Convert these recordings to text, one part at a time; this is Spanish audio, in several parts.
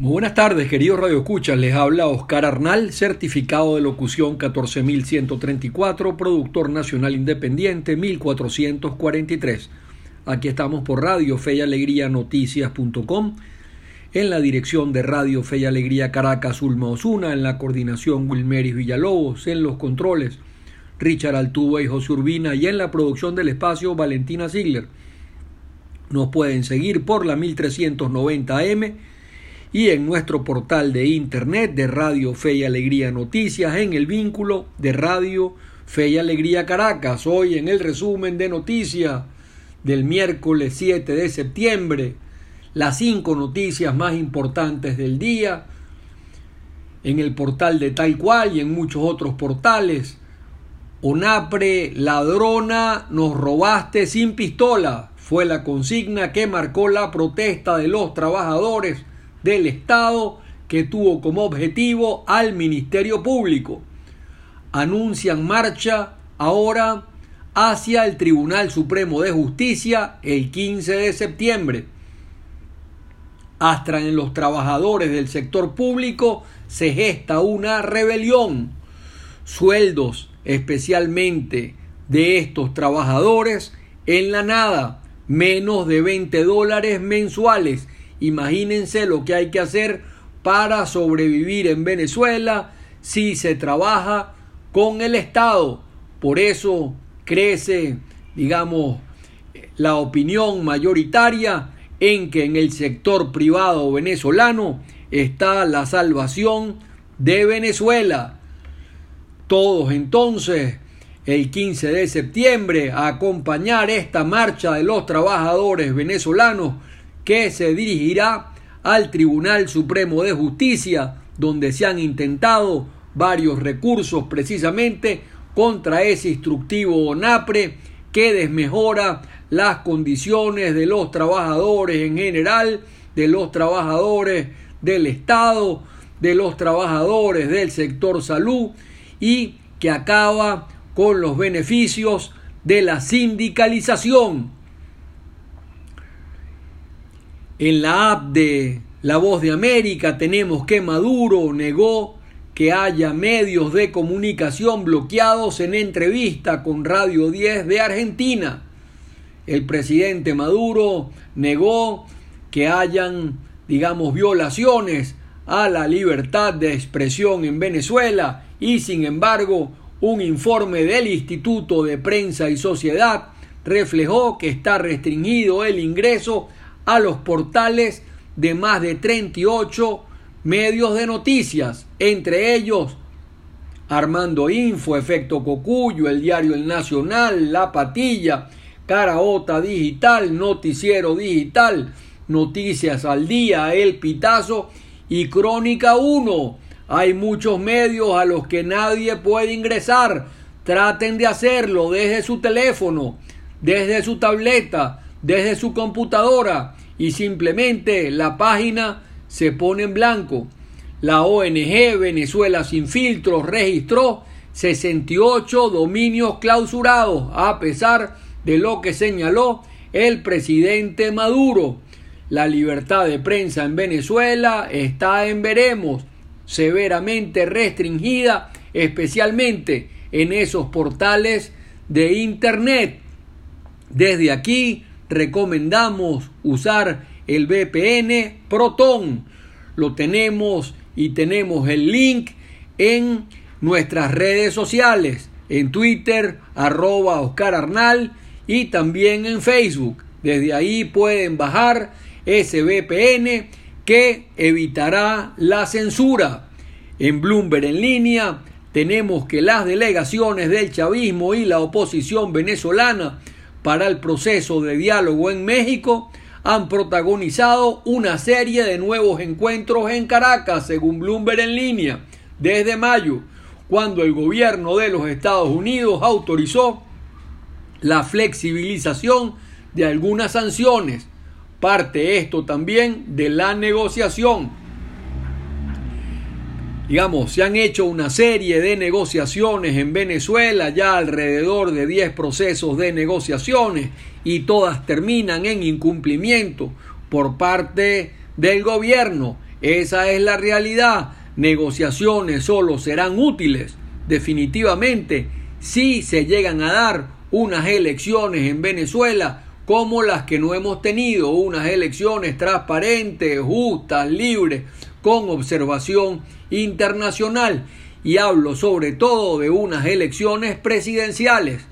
Buenas tardes, queridos Radio Escuchas. Les habla Oscar Arnal, certificado de locución 14134, productor nacional independiente 1443. Aquí estamos por Radio Fe y Alegría Noticias.com, en la dirección de Radio Fe y Alegría Caracas Ulma Osuna, en la coordinación Wilmeris Villalobos, en los controles Richard Altuba y José Urbina y en la producción del espacio Valentina Ziegler. Nos pueden seguir por la 1390 AM y en nuestro portal de internet de Radio Fe y Alegría Noticias en el vínculo de Radio Fe y Alegría Caracas. Hoy en el resumen de noticias del miércoles 7 de septiembre, las cinco noticias más importantes del día en el portal de Tal Cual y en muchos otros portales. Onapre, ladrona, nos robaste sin pistola. Fue la consigna que marcó la protesta de los trabajadores del Estado que tuvo como objetivo al Ministerio Público. Anuncian marcha ahora hacia el Tribunal Supremo de Justicia el 15 de septiembre. Hasta en los trabajadores del sector público se gesta una rebelión. Sueldos especialmente de estos trabajadores en la nada, menos de 20 dólares mensuales Imagínense lo que hay que hacer para sobrevivir en Venezuela si se trabaja con el Estado. Por eso crece, digamos, la opinión mayoritaria en que en el sector privado venezolano está la salvación de Venezuela. Todos entonces el 15 de septiembre a acompañar esta marcha de los trabajadores venezolanos que se dirigirá al Tribunal Supremo de Justicia, donde se han intentado varios recursos precisamente contra ese instructivo NAPRE que desmejora las condiciones de los trabajadores en general, de los trabajadores del Estado, de los trabajadores del sector salud y que acaba con los beneficios de la sindicalización en la app de La Voz de América tenemos que Maduro negó que haya medios de comunicación bloqueados en entrevista con Radio 10 de Argentina. El presidente Maduro negó que hayan, digamos, violaciones a la libertad de expresión en Venezuela y, sin embargo, un informe del Instituto de Prensa y Sociedad reflejó que está restringido el ingreso a los portales de más de 38 medios de noticias, entre ellos Armando Info, Efecto Cocuyo, el diario El Nacional, La Patilla, Caraota Digital, Noticiero Digital, Noticias al Día, El Pitazo y Crónica 1. Hay muchos medios a los que nadie puede ingresar. Traten de hacerlo desde su teléfono, desde su tableta, desde su computadora y simplemente la página se pone en blanco. La ONG Venezuela Sin Filtros registró 68 dominios clausurados a pesar de lo que señaló el presidente Maduro. La libertad de prensa en Venezuela está en veremos, severamente restringida, especialmente en esos portales de Internet. Desde aquí recomendamos usar el VPN Proton. Lo tenemos y tenemos el link en nuestras redes sociales, en Twitter, arroba Oscar y también en Facebook. Desde ahí pueden bajar ese VPN que evitará la censura. En Bloomberg en línea tenemos que las delegaciones del chavismo y la oposición venezolana para el proceso de diálogo en México han protagonizado una serie de nuevos encuentros en Caracas, según Bloomberg en línea, desde mayo, cuando el gobierno de los Estados Unidos autorizó la flexibilización de algunas sanciones. Parte esto también de la negociación digamos, se han hecho una serie de negociaciones en Venezuela, ya alrededor de 10 procesos de negociaciones y todas terminan en incumplimiento por parte del gobierno. Esa es la realidad. Negociaciones solo serán útiles, definitivamente, si se llegan a dar unas elecciones en Venezuela como las que no hemos tenido, unas elecciones transparentes, justas, libres, con observación internacional. Y hablo sobre todo de unas elecciones presidenciales,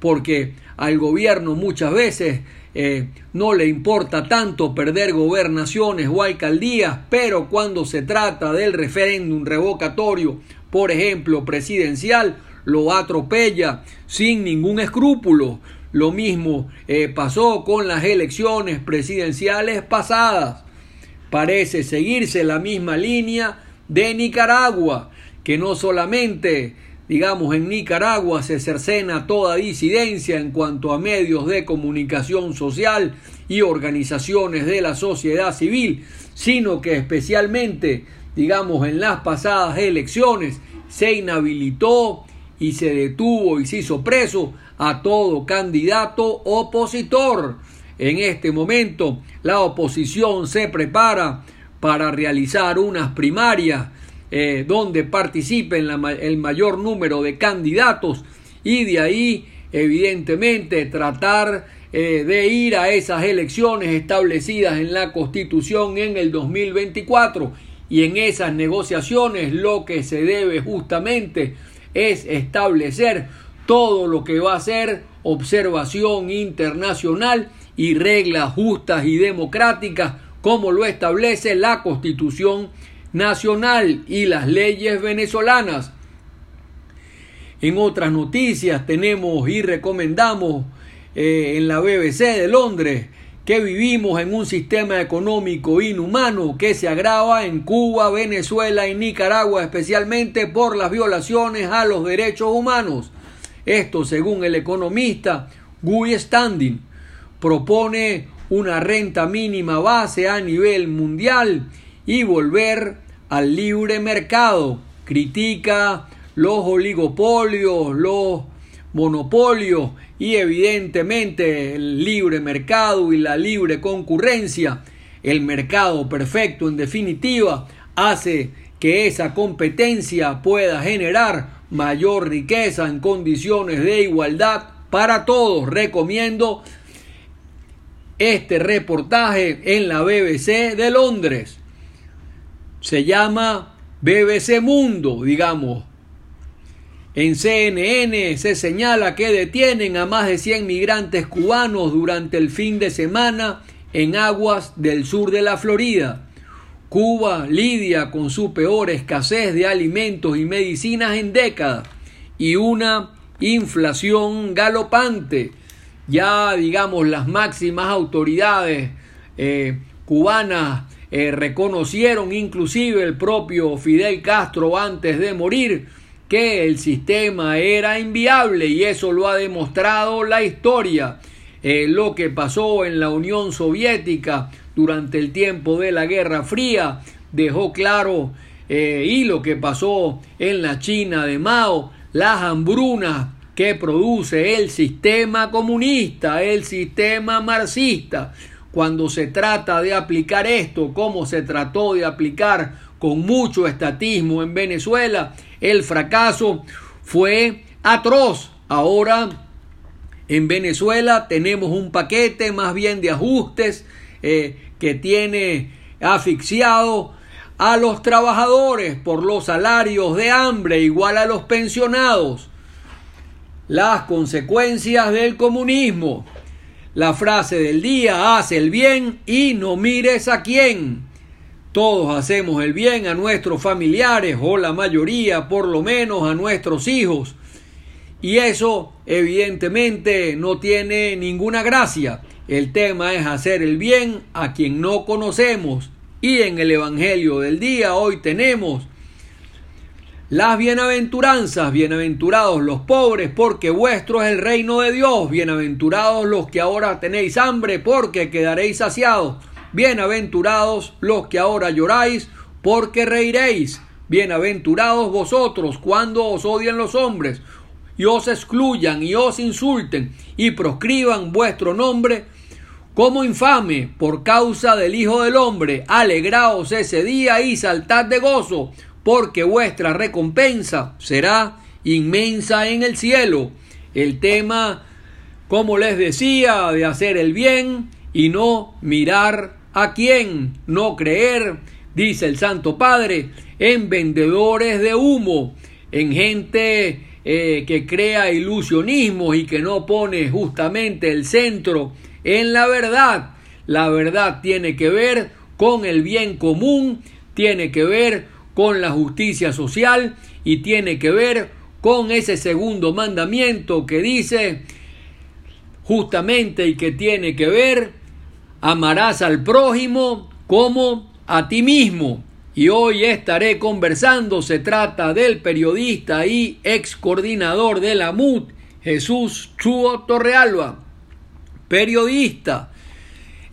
porque al gobierno muchas veces eh, no le importa tanto perder gobernaciones o alcaldías, pero cuando se trata del referéndum revocatorio, por ejemplo, presidencial, lo atropella sin ningún escrúpulo. Lo mismo eh, pasó con las elecciones presidenciales pasadas. Parece seguirse la misma línea de Nicaragua, que no solamente, digamos, en Nicaragua se cercena toda disidencia en cuanto a medios de comunicación social y organizaciones de la sociedad civil, sino que especialmente, digamos, en las pasadas elecciones se inhabilitó y se detuvo y se hizo preso a todo candidato opositor. En este momento la oposición se prepara para realizar unas primarias eh, donde participen el mayor número de candidatos y de ahí evidentemente tratar eh, de ir a esas elecciones establecidas en la constitución en el 2024 y en esas negociaciones lo que se debe justamente es establecer todo lo que va a ser observación internacional y reglas justas y democráticas como lo establece la Constitución Nacional y las leyes venezolanas. En otras noticias tenemos y recomendamos eh, en la BBC de Londres que vivimos en un sistema económico inhumano que se agrava en Cuba, Venezuela y Nicaragua, especialmente por las violaciones a los derechos humanos. Esto según el economista Guy Standing. Propone una renta mínima base a nivel mundial y volver al libre mercado. Critica los oligopolios, los monopolios y evidentemente el libre mercado y la libre concurrencia, el mercado perfecto en definitiva, hace que esa competencia pueda generar mayor riqueza en condiciones de igualdad para todos. Recomiendo este reportaje en la BBC de Londres. Se llama BBC Mundo, digamos, en CNN se señala que detienen a más de 100 migrantes cubanos durante el fin de semana en aguas del sur de la Florida. Cuba lidia con su peor escasez de alimentos y medicinas en décadas y una inflación galopante. Ya, digamos, las máximas autoridades eh, cubanas eh, reconocieron, inclusive el propio Fidel Castro antes de morir, que el sistema era inviable y eso lo ha demostrado la historia. Eh, lo que pasó en la Unión Soviética durante el tiempo de la Guerra Fría dejó claro y lo que pasó en la China de Mao, las hambrunas que produce el sistema comunista, el sistema marxista. Cuando se trata de aplicar esto, como se trató de aplicar con mucho estatismo en Venezuela, el fracaso fue atroz. Ahora en Venezuela tenemos un paquete más bien de ajustes eh, que tiene asfixiado a los trabajadores por los salarios de hambre igual a los pensionados. Las consecuencias del comunismo. La frase del día, haz el bien y no mires a quién. Todos hacemos el bien a nuestros familiares o la mayoría por lo menos a nuestros hijos. Y eso evidentemente no tiene ninguna gracia. El tema es hacer el bien a quien no conocemos. Y en el Evangelio del día hoy tenemos las bienaventuranzas, bienaventurados los pobres, porque vuestro es el reino de Dios, bienaventurados los que ahora tenéis hambre, porque quedaréis saciados. Bienaventurados los que ahora lloráis, porque reiréis. Bienaventurados vosotros cuando os odian los hombres, y os excluyan y os insulten, y proscriban vuestro nombre como infame por causa del Hijo del Hombre. Alegraos ese día y saltad de gozo, porque vuestra recompensa será inmensa en el cielo. El tema, como les decía, de hacer el bien y no mirar a quién, no creer, dice el Santo Padre, en vendedores de humo, en gente eh, que crea ilusionismos y que no pone justamente el centro en la verdad. La verdad tiene que ver con el bien común, tiene que ver con la justicia social y tiene que ver con ese segundo mandamiento que dice justamente y que tiene que ver amarás al prójimo como a ti mismo. Y hoy estaré conversando, se trata del periodista y ex coordinador de la MUD, Jesús Chuo Torrealba periodista.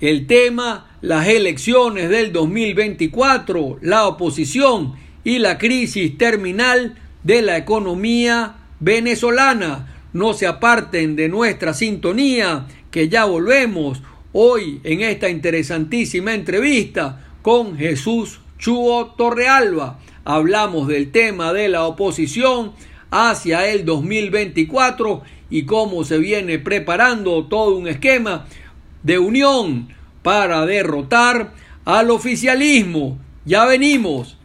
El tema, las elecciones del 2024, la oposición y la crisis terminal de la economía venezolana. No se aparten de nuestra sintonía, que ya volvemos hoy en esta interesantísima entrevista con Jesús Chuo Torrealba. Hablamos del tema de la oposición hacia el 2024 y cómo se viene preparando todo un esquema de unión para derrotar al oficialismo. Ya venimos.